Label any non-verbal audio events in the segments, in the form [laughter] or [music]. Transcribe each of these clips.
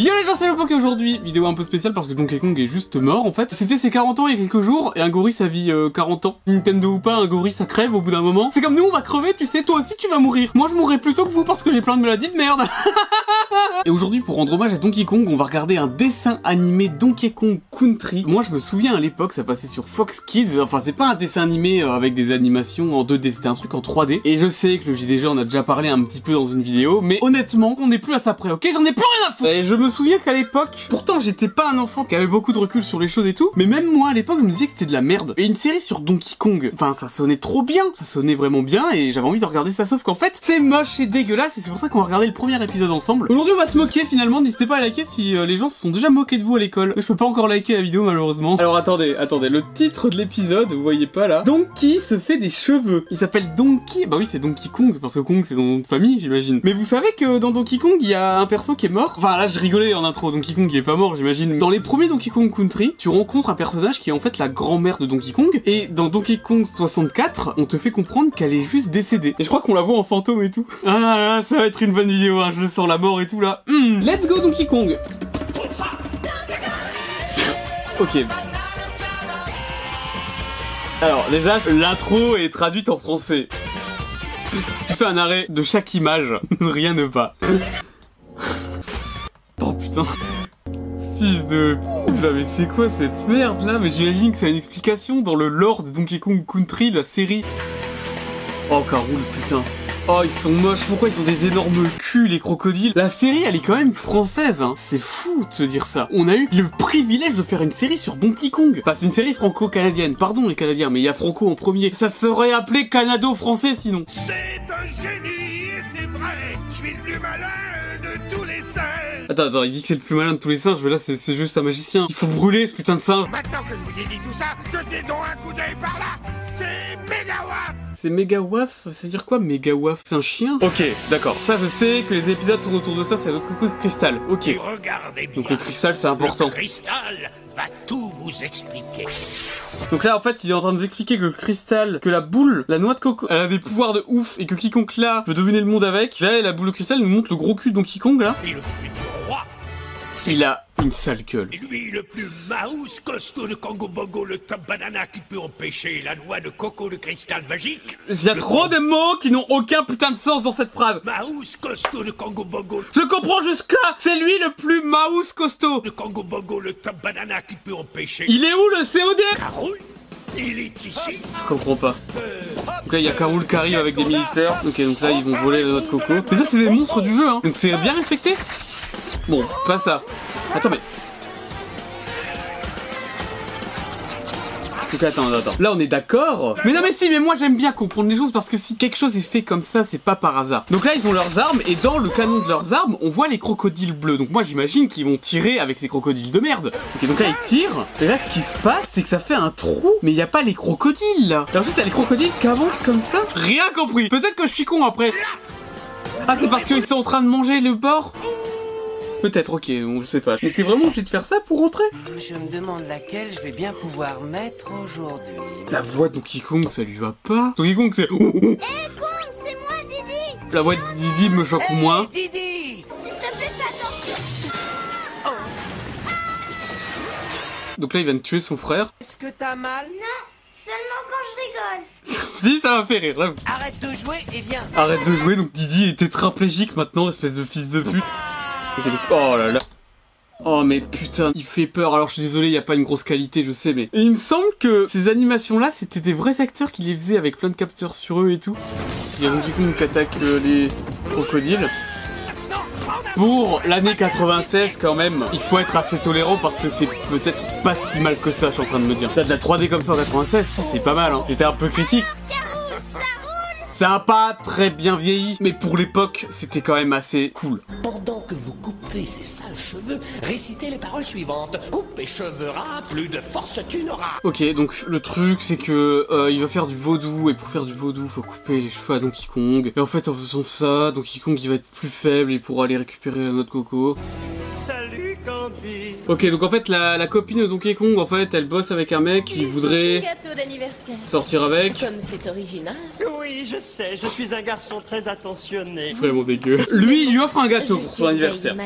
Yo les gens c'est le Poké aujourd'hui, vidéo un peu spéciale parce que Donkey Kong est juste mort en fait. C'était ses 40 ans il y a quelques jours et un gorille ça vit euh, 40 ans. Nintendo ou pas, un gorille ça crève au bout d'un moment. C'est comme nous on va crever, tu sais, toi aussi tu vas mourir. Moi je mourrai plus tôt que vous parce que j'ai plein de maladies de merde. [laughs] et aujourd'hui pour rendre hommage à Donkey Kong, on va regarder un dessin animé Donkey Kong Country. Moi je me souviens à l'époque ça passait sur Fox Kids, enfin c'est pas un dessin animé euh, avec des animations en 2D, c'était un truc en 3D. Et je sais que le JDG en a déjà parlé un petit peu dans une vidéo, mais honnêtement on n'est plus à ça près, ok? J'en ai plus rien à foutre. Souviens qu'à l'époque, pourtant j'étais pas un enfant qui avait beaucoup de recul sur les choses et tout, mais même moi à l'époque je me disais que c'était de la merde. Et une série sur Donkey Kong, enfin ça sonnait trop bien, ça sonnait vraiment bien et j'avais envie de regarder ça, sauf qu'en fait c'est moche et dégueulasse et c'est pour ça qu'on va regarder le premier épisode ensemble. Aujourd'hui on va se moquer finalement, n'hésitez pas à liker si euh, les gens se sont déjà moqués de vous à l'école. Je peux pas encore liker la vidéo malheureusement. Alors attendez, attendez, le titre de l'épisode, vous voyez pas là. Donkey se fait des cheveux. Il s'appelle Donkey, bah oui c'est Donkey Kong parce que Kong c'est son nom famille j'imagine. Mais vous savez que dans Donkey Kong il y a un perso qui est mort. Enfin là je en intro, Donkey Kong il est pas mort j'imagine. Dans les premiers Donkey Kong Country, tu rencontres un personnage qui est en fait la grand-mère de Donkey Kong. Et dans Donkey Kong 64, on te fait comprendre qu'elle est juste décédée. Et je crois qu'on la voit en fantôme et tout. Ah là là, ça va être une bonne vidéo, hein, je le sens la mort et tout là. Hmm, let's go Donkey Kong Ok. Alors déjà, l'intro est traduite en français. Tu fais un arrêt de chaque image, [laughs] rien ne va. Putain. Fils de... Là, mais c'est quoi cette merde là? Mais j'imagine que c'est une explication dans le lore de Donkey Kong Country, la série. Oh Caroul, putain. Oh, ils sont moches. Pourquoi ils ont des énormes culs, les crocodiles? La série, elle est quand même française, hein. C'est fou de se dire ça. On a eu le privilège de faire une série sur Donkey Kong. Enfin, c'est une série franco-canadienne. Pardon les Canadiens, mais il y a Franco en premier. Ça serait appelé Canado-français sinon. C'est un génie, c'est vrai, je suis le plus malin de tous les singes. Attends, attends, il dit que c'est le plus malin de tous les singes, mais là c'est juste un magicien. Il faut brûler ce putain de singe. Maintenant que je vous ai dit tout ça, jetez donc un coup d'œil par là. C'est méga waf. C'est méga waf? C'est dire quoi méga waf? C'est un chien? Ok, d'accord. Ça je sais que les épisodes tournent autour de ça, c'est notre coucou de cristal. Ok. Et regardez bien. Donc le cristal c'est important. Le cristal va tout vous expliquer. Donc là en fait il est en train de nous expliquer que le cristal, que la boule, la noix de coco, elle a des pouvoirs de ouf et que quiconque là peut dominer le monde avec. Là la boule de cristal nous montre le gros cul de Donkey Kong là. Et le futur Il a une sale gueule. lui le plus mouse costaud de Congo Bongo, le top banana qui peut empêcher la noix de coco de cristal magique. Il y a trop de mots qui n'ont aucun putain de sens dans cette phrase. Mouse costaud de Congo Bongo, Je comprends jusqu'à c'est lui le plus mouse costaud. de Congo Bongo, le top banana qui peut empêcher. Il est où le COD Caroul, il est ici. Je comprends pas. Donc là il y a Karoul qui arrive avec des militaires. Ok donc là ils vont voler la noix de coco. Mais ça c'est des monstres du jeu hein. Donc c'est bien respecté. Bon, pas ça. Attends mais. Attends, attends. Là on est d'accord. Mais non mais si, mais moi j'aime bien comprendre les choses parce que si quelque chose est fait comme ça, c'est pas par hasard. Donc là ils ont leurs armes et dans le canon de leurs armes, on voit les crocodiles bleus. Donc moi j'imagine qu'ils vont tirer avec ces crocodiles de merde. Ok donc là ils tirent. Et là ce qui se passe, c'est que ça fait un trou. Mais il y a pas les crocodiles là. Et ensuite t'as les crocodiles qui avancent comme ça. Rien compris. Peut-être que je suis con après. Ah c'est parce qu'ils sont en train de manger le porc Peut-être, ok, on je sais pas. Mais t'es vraiment obligé de faire ça pour rentrer Je me demande laquelle je vais bien pouvoir mettre aujourd'hui. La voix de Donkey Kong, ça lui va pas. Donkey Kong, c'est... c'est moi, Didi La voix de Didi me choque moins. Didi S'il te plaît, fais attention Donc là, il vient de tuer son frère. Est-ce que t'as mal Non, seulement quand je rigole [laughs] si, ça m'a fait rire, là. Arrête de jouer et viens Arrête de jouer, donc Didi est tétraplégique maintenant, espèce de fils de pute. Oh là là. Oh mais putain, il fait peur. Alors je suis désolé, il y a pas une grosse qualité, je sais, mais il me semble que ces animations-là, c'était des vrais acteurs qui les faisaient avec plein de capteurs sur eux et tout. Il y Donkey Kong qui attaque euh, les crocodiles. Pour l'année 96 quand même, il faut être assez tolérant parce que c'est peut-être pas si mal que ça, je suis en train de me dire. T'as de la 3D comme ça en 96, si, c'est pas mal, hein. J'étais un peu critique. Ça a pas très bien vieilli, mais pour l'époque, c'était quand même assez cool. Pendant que vous coupez ces sales cheveux, récitez les paroles suivantes. Coupe et cheveux ras, plus de force tu n'auras. Ok, donc le truc c'est que euh, il va faire du vaudou et pour faire du vaudou, faut couper les cheveux à Donkey Kong. Et en fait, en faisant ça, Donkey Kong il va être plus faible et pourra aller récupérer la noix de coco. Salut. Ok, donc en fait, la, la copine de Donkey Kong, en fait, elle bosse avec un mec qui voudrait sortir avec. Comme c'est original. Oui, je sais, je suis un garçon très attentionné. Vraiment dégueu. Lui, il lui offre un gâteau Je pour son anniversaire.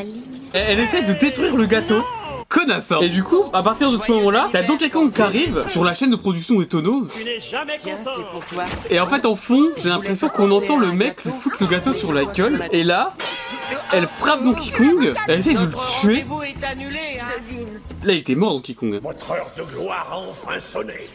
Elle, elle essaie de détruire le gâteau. Connasse hein. Et du coup, à partir de ce moment-là, t'as Donkey Kong qui arrive sur la chaîne de production des tonneaux. Tu n'es jamais content. c'est pour toi. Et en fait, en fond, j'ai l'impression qu'on entend le mec lui foutre le gâteau sur la gueule. Et là, elle frappe Donkey Kong. Elle essaie de le tuer. Là, il était mort, Donkey Kong. Votre heure de gloire a enfin sonné.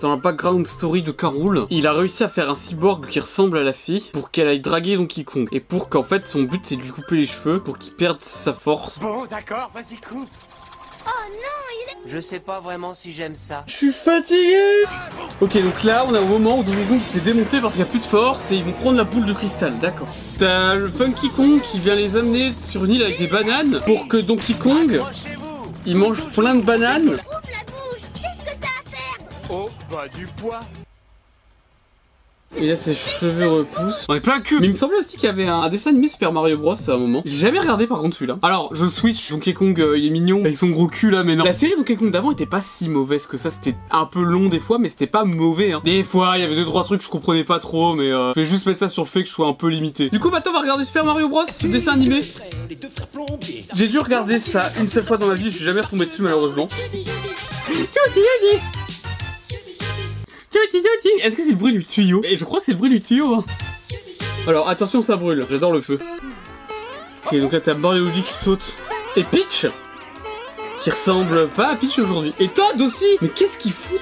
Dans la background story de Carol, il a réussi à faire un cyborg qui ressemble à la fille pour qu'elle aille draguer Donkey Kong. Et pour qu'en fait, son but c'est de lui couper les cheveux pour qu'il perde sa force. Bon, d'accord, vas-y, coupe. Oh non, il est... Je sais pas vraiment si j'aime ça. Je suis fatigué Ok, donc là, on a au moment où Donkey Kong se fait démonter parce qu'il n'y a plus de force et ils vont prendre la boule de cristal, d'accord. T'as le Funky Kong qui vient les amener sur une île avec des bananes pour que Donkey Kong, il mange plein de bananes. Ouvre la bouche Qu'est-ce que t'as à perdre? Oh, bah du poids. Et là, ses cheveux repoussent. On est plein cul. Mais il me semblait aussi qu'il y avait un, un dessin animé Super Mario Bros à un moment. J'ai jamais regardé par contre celui-là. Alors, je switch. Donkey Kong, euh, il est mignon avec son gros cul là, mais non. La série Donkey Kong d'avant était pas si mauvaise que ça. C'était un peu long des fois, mais c'était pas mauvais. Hein. Des fois, il y avait deux trois trucs que je comprenais pas trop, mais euh, je vais juste mettre ça sur le fait que je sois un peu limité. Du coup, maintenant, on va regarder Super Mario Bros. Dessin animé. J'ai dû regarder ça une seule fois dans ma vie. Je suis jamais retombé dessus malheureusement. Est-ce que c'est le bruit du tuyau Et je crois que c'est le bruit du tuyau. Hein. Alors attention, ça brûle. J'adore le feu. Ok, donc là t'as Mario Luigi qui saute. Et Peach Qui ressemble pas à Peach aujourd'hui. Et Todd aussi Mais qu'est-ce qu'ils foutent?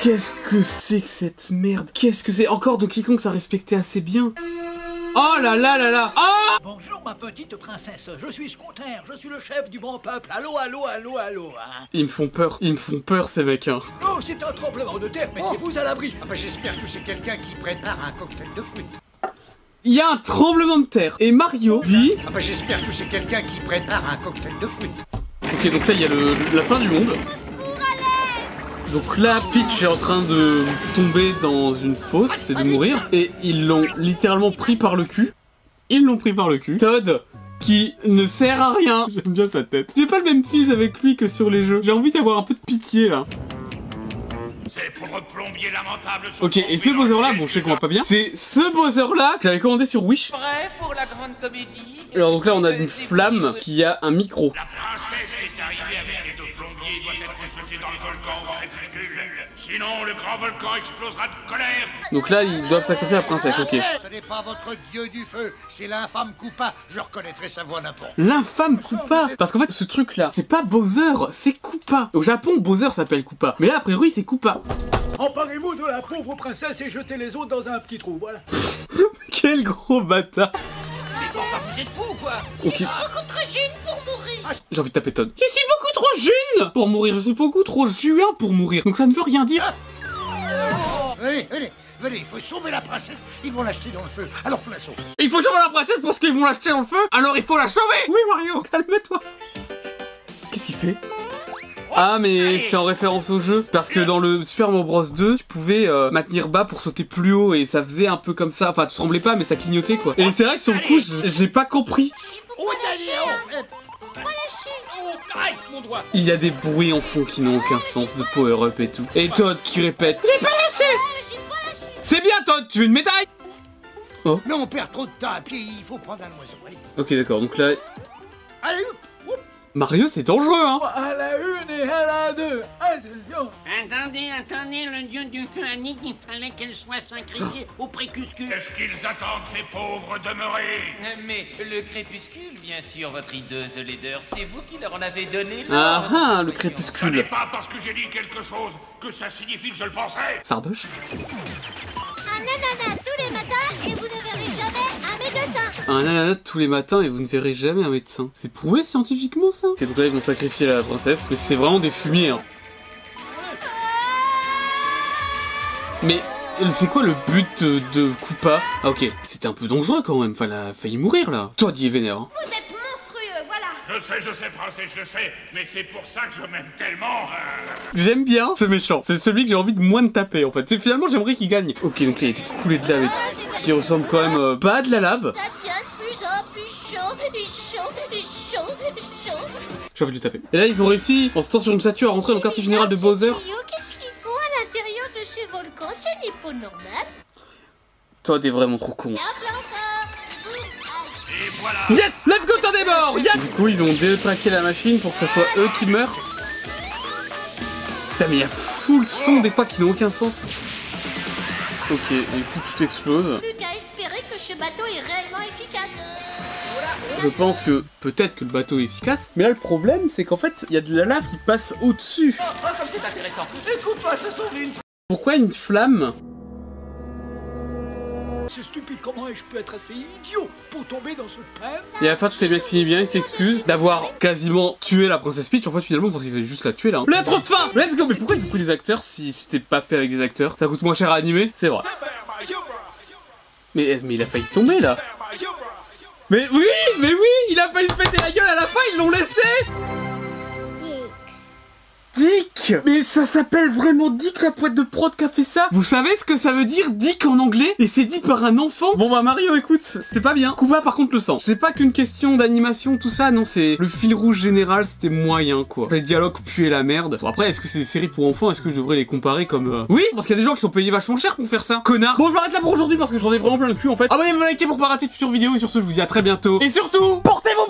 Qu'est-ce que c'est que cette merde? Qu'est-ce que c'est? Encore Donkey Kong, ça respectait assez bien. Oh là là là là Oh ma petite princesse, je suis Scooter, je suis le chef du bon peuple. Allô, allô, allô, allô, hein. Ils me font peur. Ils me font peur ces mecs. Hein. Oh, c'est un tremblement de terre, mettez-vous à l'abri? Ah bah j'espère que c'est quelqu'un qui prépare un cocktail de fruits. Il y a un tremblement de terre. Et Mario dit... Ah bah j'espère que c'est quelqu'un qui prépare un cocktail de fruits. Ok, donc là, il y a le, la fin du monde. Donc là, Peach est en train de tomber dans une fosse et de mourir. Et ils l'ont littéralement pris par le cul. Ils l'ont pris par le cul. Todd, qui ne sert à rien. [laughs] J'aime bien sa tête. J'ai pas le même fils avec lui que sur les jeux. J'ai envie d'avoir un peu de pitié là. C'est pour le plombier lamentable. Ok, et ce Bowser là, bon, je sais qu'on va pas bien. C'est ce Bowser là que j'avais commandé sur Wish. Prêt pour la grande comédie Alors donc là, on a une flamme qui a un micro. La princesse est arrivée avec les deux plombiers doit être jetée dans le volcan. Sinon, le grand volcan explosera de colère. Donc là, ils doivent sacrifier la princesse, ok. Ce n'est pas votre dieu du feu, c'est l'infâme Koopa. Je reconnaîtrai sa voix n'importe. L'infâme Koopa Parce qu'en fait, ce truc-là, c'est pas Bowser, c'est Koopa. Au Japon, Bowser s'appelle Koopa. Mais là, a priori, c'est Koopa. Emparez-vous de la pauvre princesse et jetez les autres dans un petit trou, voilà. [laughs] Quel gros bâtard Vous êtes fou ou quoi Ok, Beaucoup trop jeune pour mourir j'ai envie de taper Todd. Je suis beaucoup trop jeune pour mourir, je suis beaucoup trop juin pour mourir. Donc ça ne veut rien dire. Venez, venez, venez, il faut sauver la princesse. Ils vont l'acheter dans le feu. Alors faut la sauver. Il faut sauver la princesse parce qu'ils vont l'acheter dans le feu, alors il faut la sauver. Oui Mario, calme-toi. Qu'est-ce qu'il fait? Ah mais c'est en référence au jeu. Parce que dans le Super Mario Bros. 2 tu pouvais euh, maintenir bas pour sauter plus haut et ça faisait un peu comme ça. Enfin tu tremblais pas mais ça clignotait quoi. Et c'est vrai que sur le coup j'ai pas compris. Oh, Aïe, mon doigt. il y a des bruits en fond qui n'ont aucun sens de power up et tout et Todd qui répète j'ai pas lâché Ah, j'ai pas lâché c'est bien Todd tu veux une médaille Mais on perd trop de temps à pied, il faut prendre un oiseau. Allez, ok d'accord donc là allez, hop. Mario c'est dangereux hein À la une et à la deux. Attention. Attendez, attendez, le dieu du feu a dit qu'il fallait qu'elle soit sacrifiée au précuscule. Qu'est-ce qu'ils attendent, ces pauvres demeurés? Mais le crépuscule, bien sûr, votre hideuse laideur, c'est vous qui leur en avez donné ah ah le Ce n'est crépuscule pas parce que j'ai dit quelque chose que ça signifie que je le penserai. Sardoche Un ananas tous les Un ananas tous les matins et vous ne verrez jamais un médecin. C'est prouvé scientifiquement ça Ok donc là ils vont sacrifier la princesse, mais c'est vraiment des fumiers hein. Mais euh, c'est quoi le but de, de Koopa? Ah ok, c'était un peu dangereux quand même, enfin elle a failli mourir là. Toi dit vénère. Hein. Vous êtes monstrueux, voilà Je sais, je sais, princesse, je sais, mais c'est pour ça que je m'aime tellement. euh. J'aime bien ce méchant, c'est celui que j'ai envie de moins de taper en fait. Et finalement j'aimerais qu'il gagne. Ok donc là il est coulé de lave et tout. Ah, qui ressemble quand même euh, pas à de la lave. Chaud, et chaud, chaud. J'ai envie de lui taper. Et là, ils ont réussi, en se temps sur une statue, à rentrer dans le quartier général de Bowser. Qu'est-ce qu'ils font à l'intérieur de ce volcan? Ce n'est pas normal. Toi, t'es vraiment trop con. Et voilà Yes Let's go, t'en es mort Yes Du coup, ils ont détraqué la machine pour que ce soit eux qui meurent. Putain, mais il y a full son des fois qui n'ont aucun sens. Ok, et du coup, tout explose. Plus qu'à espérer que ce bateau est réellement efficace. Je pense que peut-être que le bateau est efficace, mais là le problème c'est qu'en fait il y a de la lave qui passe au-dessus. Oh, oh, comme c'est intéressant. Écoute pas, ce sont une Pourquoi une flamme C'est stupide, comment je peux être assez idiot pour tomber dans ce panne Et à la fin tout est bien qui finit bien, il s'excuse d'avoir quasiment tué la princesse Peach. En fait finalement parce qu'ils allaient juste la tuer là. Lettre de fin Let's go Mais pourquoi ils ont pris des acteurs si c'était pas fait avec des acteurs? Ça coûte moins cher à animer C'est vrai. Mais, mais il a failli tomber là Mais oui Mais oui Il a failli se péter la gueule à la fin, ils l'ont laissé Dick Mais ça s'appelle vraiment Dick la poète de prod qui a fait ça Vous savez ce que ça veut dire Dick en anglais? Et c'est dit par un enfant? Bon bah Mario écoute, c'était pas bien. Coupa par contre le sang. C'est pas qu'une question d'animation tout ça, non c'est le fil rouge général c'était moyen quoi. Les dialogues puaient la merde. Bon après est-ce que c'est des séries pour enfants? Est-ce que je devrais les comparer comme... euh, Oui parce qu'il y a des gens qui sont payés vachement cher pour faire ça. Connard Bon je m'arrête là pour aujourd'hui parce que j'en ai vraiment plein le cul en fait. Abonnez-vous, likez pour pas rater de futures vidéos et sur ce je vous dis à très bientôt. Et surtout, portez-vous